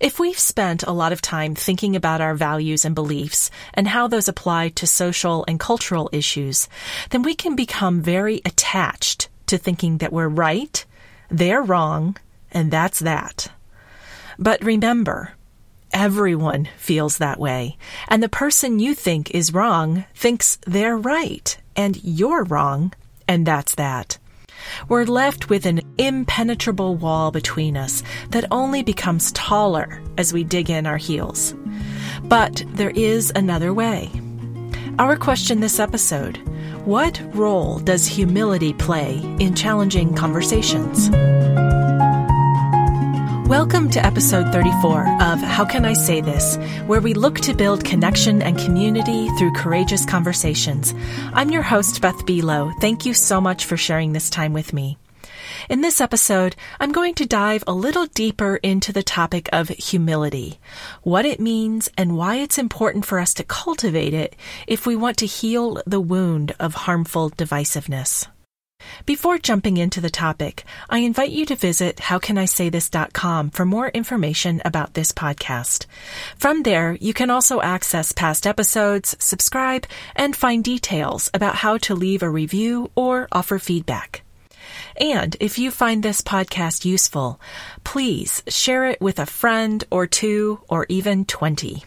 If we've spent a lot of time thinking about our values and beliefs and how those apply to social and cultural issues, then we can become very attached to thinking that we're right, they're wrong, and that's that. But remember, everyone feels that way, and the person you think is wrong thinks they're right, and you're wrong, and that's that we're left with an impenetrable wall between us that only becomes taller as we dig in our heels. But there is another way. Our question this episode What role does humility play in challenging conversations? Welcome to episode 34 of How Can I Say This, where we look to build connection and community through courageous conversations. I'm your host, Beth Buelow. Thank you so much for sharing this time with me. In this episode, I'm going to dive a little deeper into the topic of humility, what it means, and why it's important for us to cultivate it if we want to heal the wound of harmful divisiveness. Before jumping into the topic, I invite you to visit howcanisaythis.com for more information about this podcast. From there, you can also access past episodes, subscribe, and find details about how to leave a review or offer feedback. And if you find this podcast useful, please share it with a friend or two or even 20.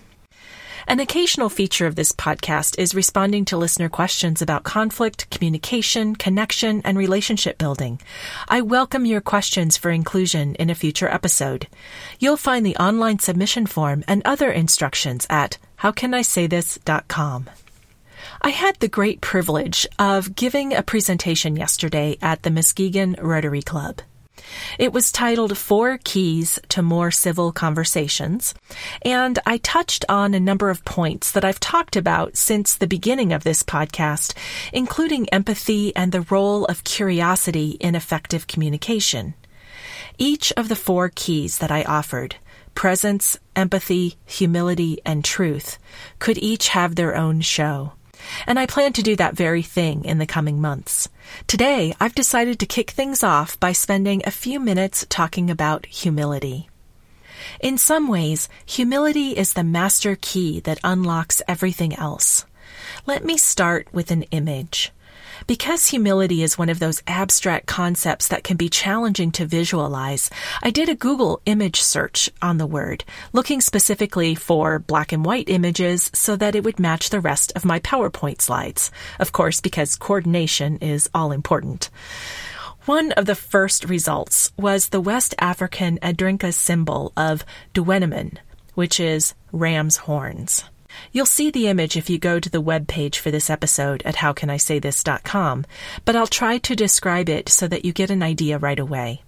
An occasional feature of this podcast is responding to listener questions about conflict, communication, connection, and relationship building. I welcome your questions for inclusion in a future episode. You'll find the online submission form and other instructions at howcanisaythis.com. I had the great privilege of giving a presentation yesterday at the Muskegon Rotary Club. It was titled Four Keys to More Civil Conversations, and I touched on a number of points that I've talked about since the beginning of this podcast, including empathy and the role of curiosity in effective communication. Each of the four keys that I offered presence, empathy, humility, and truth could each have their own show. And I plan to do that very thing in the coming months. Today, I've decided to kick things off by spending a few minutes talking about humility. In some ways, humility is the master key that unlocks everything else. Let me start with an image. Because humility is one of those abstract concepts that can be challenging to visualize, I did a Google image search on the word, looking specifically for black and white images so that it would match the rest of my PowerPoint slides. Of course, because coordination is all important. One of the first results was the West African Adinkra symbol of Dwennimmen, which is ram's horns. You'll see the image if you go to the web page for this episode at howcanisaythis.com, but I'll try to describe it so that you get an idea right away.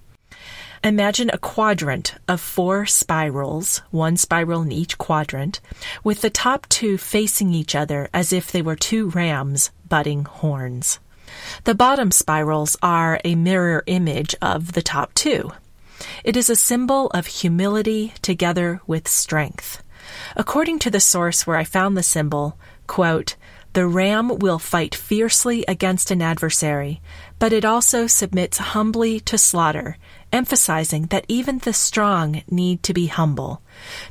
Imagine a quadrant of four spirals, one spiral in each quadrant, with the top two facing each other as if they were two rams butting horns. The bottom spirals are a mirror image of the top two. It is a symbol of humility together with strength. According to the source where I found the symbol, quote, the ram will fight fiercely against an adversary, but it also submits humbly to slaughter, emphasizing that even the strong need to be humble.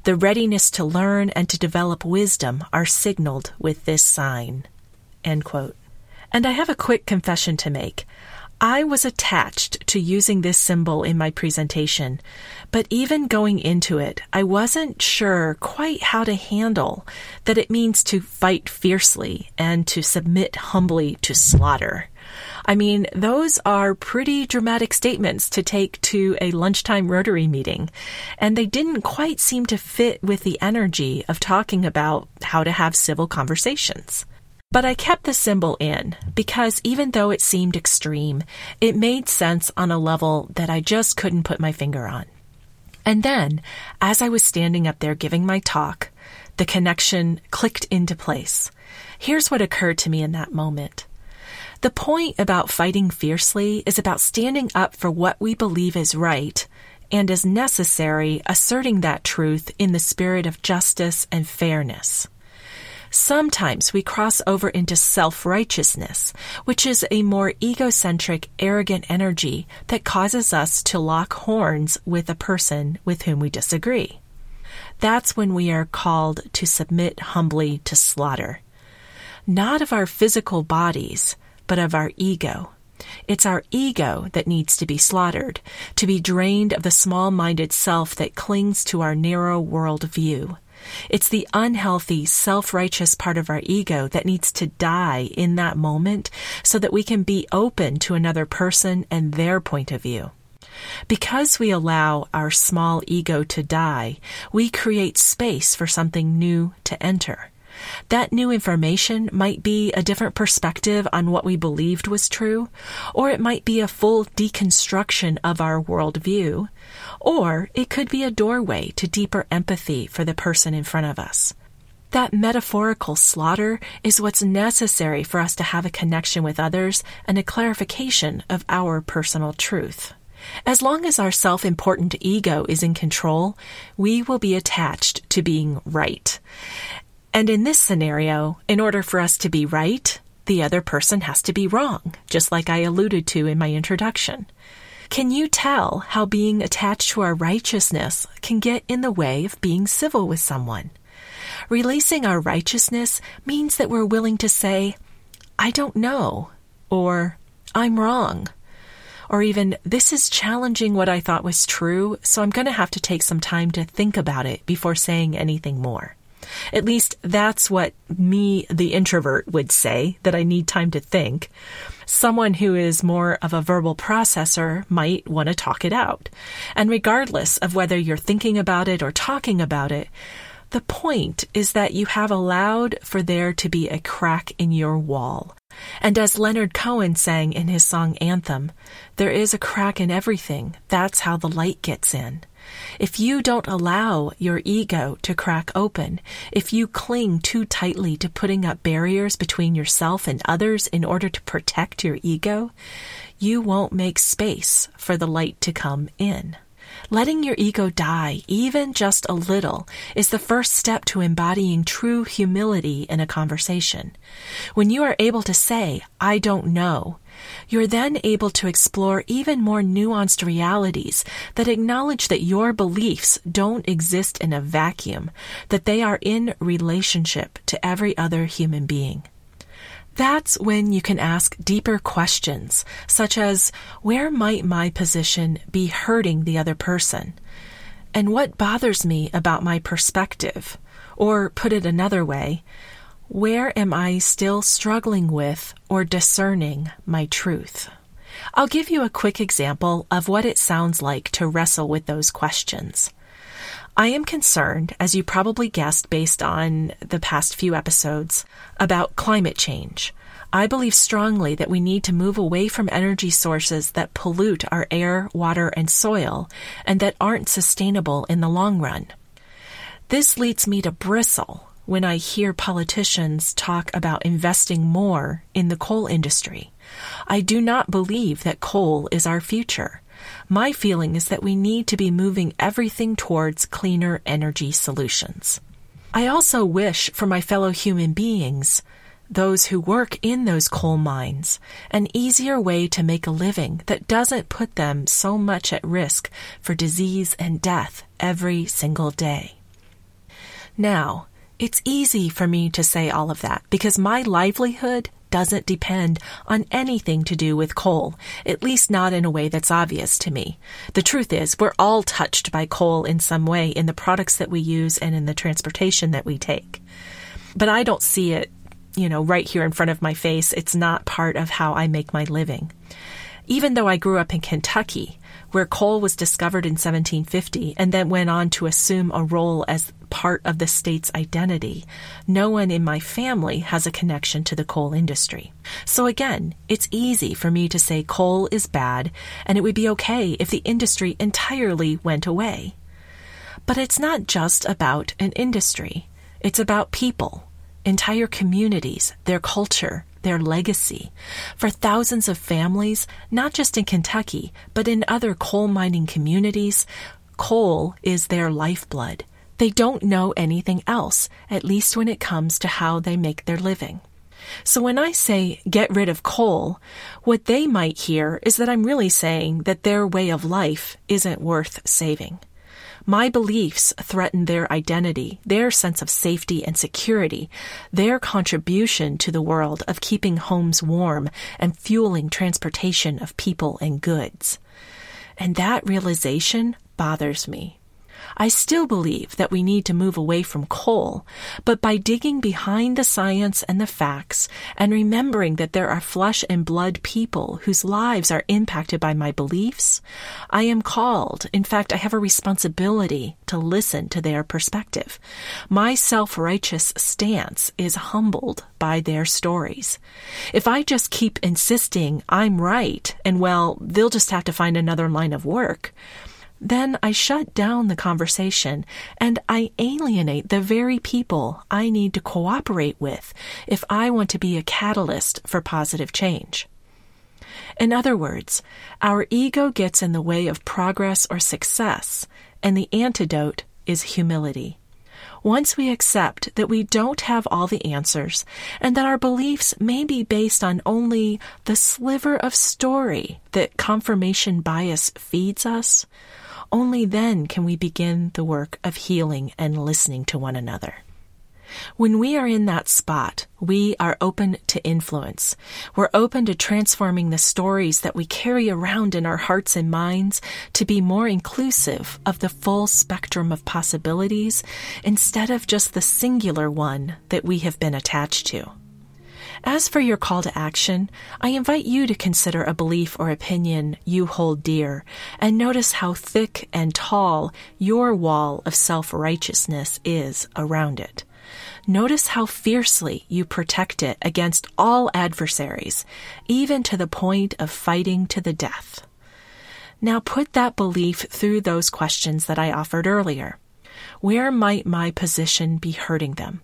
The readiness to learn and to develop wisdom are signaled with this sign. And I have a quick confession to make. I was attached to using this symbol in my presentation, but even going into it, I wasn't sure quite how to handle that it means to fight fiercely and to submit humbly to slaughter. I mean, those are pretty dramatic statements to take to a lunchtime Rotary meeting, and they didn't quite seem to fit with the energy of talking about how to have civil conversations. But I kept the symbol in because even though it seemed extreme, it made sense on a level that I just couldn't put my finger on. And then, as I was standing up there giving my talk, the connection clicked into place. Here's what occurred to me in that moment. The point about fighting fiercely is about standing up for what we believe is right and as necessary, asserting that truth in the spirit of justice and fairness. Sometimes we cross over into self righteousness, which is a more egocentric, arrogant energy that causes us to lock horns with a person with whom we disagree. that's when we are called to submit humbly to slaughter. Not of our physical bodies, but of our ego. It's our ego that needs to be slaughtered, to be drained of the small minded self that clings to our narrow world view. It's the unhealthy, self righteous part of our ego that needs to die in that moment so that we can be open to another person and their point of view. Because we allow our small ego to die, we create space for something new to enter. That new information might be a different perspective on what we believed was true, or it might be a full deconstruction of our worldview, or it could be a doorway to deeper empathy for the person in front of us. That metaphorical slaughter is what's necessary for us to have a connection with others and a clarification of our personal truth. As long as our self important ego is in control, we will be attached to being right. And in this scenario, in order for us to be right, the other person has to be wrong, just like I alluded to in my introduction. Can you tell how being attached to our righteousness can get in the way of being civil with someone? Releasing our righteousness means that we're willing to say, I don't know, or I'm wrong, or even, this is challenging what I thought was true, so I'm going to have to take some time to think about it before saying anything more. At least that's what me, the introvert, would say, that I need time to think. Someone who is more of a verbal processor might want to talk it out. And regardless of whether you're thinking about it or talking about it, the point is that you have allowed for there to be a crack in your wall. And as Leonard Cohen sang in his song Anthem, there is a crack in everything. That's how the light gets in. If you don't allow your ego to crack open, if you cling too tightly to putting up barriers between yourself and others in order to protect your ego, you won't make space for the light to come in. Letting your ego die, even just a little, is the first step to embodying true humility in a conversation. When you are able to say, I don't know, you're then able to explore even more nuanced realities that acknowledge that your beliefs don't exist in a vacuum, that they are in relationship to every other human being. That's when you can ask deeper questions, such as where might my position be hurting the other person? And what bothers me about my perspective? Or put it another way, where am I still struggling with or discerning my truth? I'll give you a quick example of what it sounds like to wrestle with those questions. I am concerned, as you probably guessed based on the past few episodes, about climate change. I believe strongly that we need to move away from energy sources that pollute our air, water, and soil and that aren't sustainable in the long run. This leads me to bristle when I hear politicians talk about investing more in the coal industry. I do not believe that coal is our future. My feeling is that we need to be moving everything towards cleaner energy solutions. I also wish for my fellow human beings, those who work in those coal mines, an easier way to make a living that doesn't put them so much at risk for disease and death every single day. Now, it's easy for me to say all of that because my livelihood doesn't depend on anything to do with coal, at least not in a way that's obvious to me. The truth is, we're all touched by coal in some way in the products that we use and in the transportation that we take. But I don't see it, you know, right here in front of my face. It's not part of how I make my living. Even though I grew up in Kentucky, where coal was discovered in 1750 and then went on to assume a role as part of the state's identity, no one in my family has a connection to the coal industry. So again, it's easy for me to say coal is bad and it would be okay if the industry entirely went away. But it's not just about an industry. It's about people, entire communities, their culture, their legacy. For thousands of families, not just in Kentucky, but in other coal mining communities, coal is their lifeblood. They don't know anything else, at least when it comes to how they make their living. So when I say get rid of coal, what they might hear is that I'm really saying that their way of life isn't worth saving. My beliefs threaten their identity, their sense of safety and security, their contribution to the world of keeping homes warm and fueling transportation of people and goods. And that realization bothers me. I still believe that we need to move away from coal, but by digging behind the science and the facts and remembering that there are flesh and blood people whose lives are impacted by my beliefs, I am called, in fact, I have a responsibility to listen to their perspective. My self-righteous stance is humbled by their stories. If I just keep insisting I'm right and well, they'll just have to find another line of work, then I shut down the conversation and I alienate the very people I need to cooperate with if I want to be a catalyst for positive change. In other words, our ego gets in the way of progress or success, and the antidote is humility. Once we accept that we don't have all the answers and that our beliefs may be based on only the sliver of story that confirmation bias feeds us, only then can we begin the work of healing and listening to one another. When we are in that spot, we are open to influence. We're open to transforming the stories that we carry around in our hearts and minds to be more inclusive of the full spectrum of possibilities instead of just the singular one that we have been attached to. As for your call to action, I invite you to consider a belief or opinion you hold dear and notice how thick and tall your wall of self-righteousness is around it. Notice how fiercely you protect it against all adversaries, even to the point of fighting to the death. Now put that belief through those questions that I offered earlier. Where might my position be hurting them?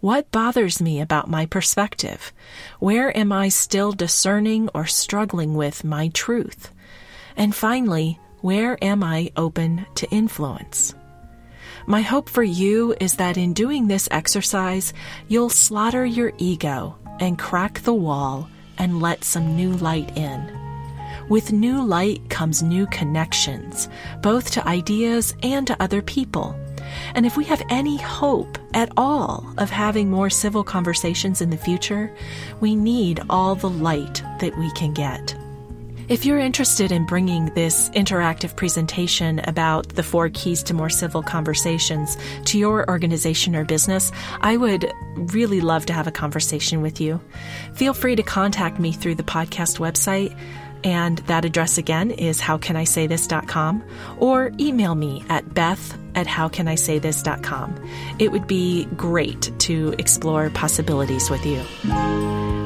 What bothers me about my perspective? Where am I still discerning or struggling with my truth? And finally, where am I open to influence? My hope for you is that in doing this exercise, you'll slaughter your ego and crack the wall and let some new light in. With new light comes new connections, both to ideas and to other people and if we have any hope at all of having more civil conversations in the future, we need all the light that we can get. If you're interested in bringing this interactive presentation about the four keys to more civil conversations to your organization or business, I would really love to have a conversation with you. Feel free to contact me through the podcast website and that address again is howcanisaythis.com or email me at beth at howcanisaythis.com. It would be great to explore possibilities with you.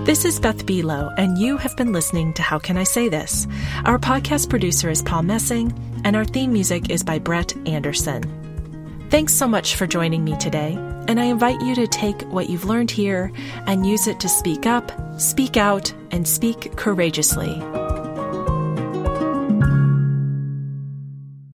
This is Beth Buelow, and you have been listening to How Can I Say This? Our podcast producer is Paul Messing, and our theme music is by Brett Anderson. Thanks so much for joining me today, and I invite you to take what you've learned here and use it to speak up, speak out, and speak courageously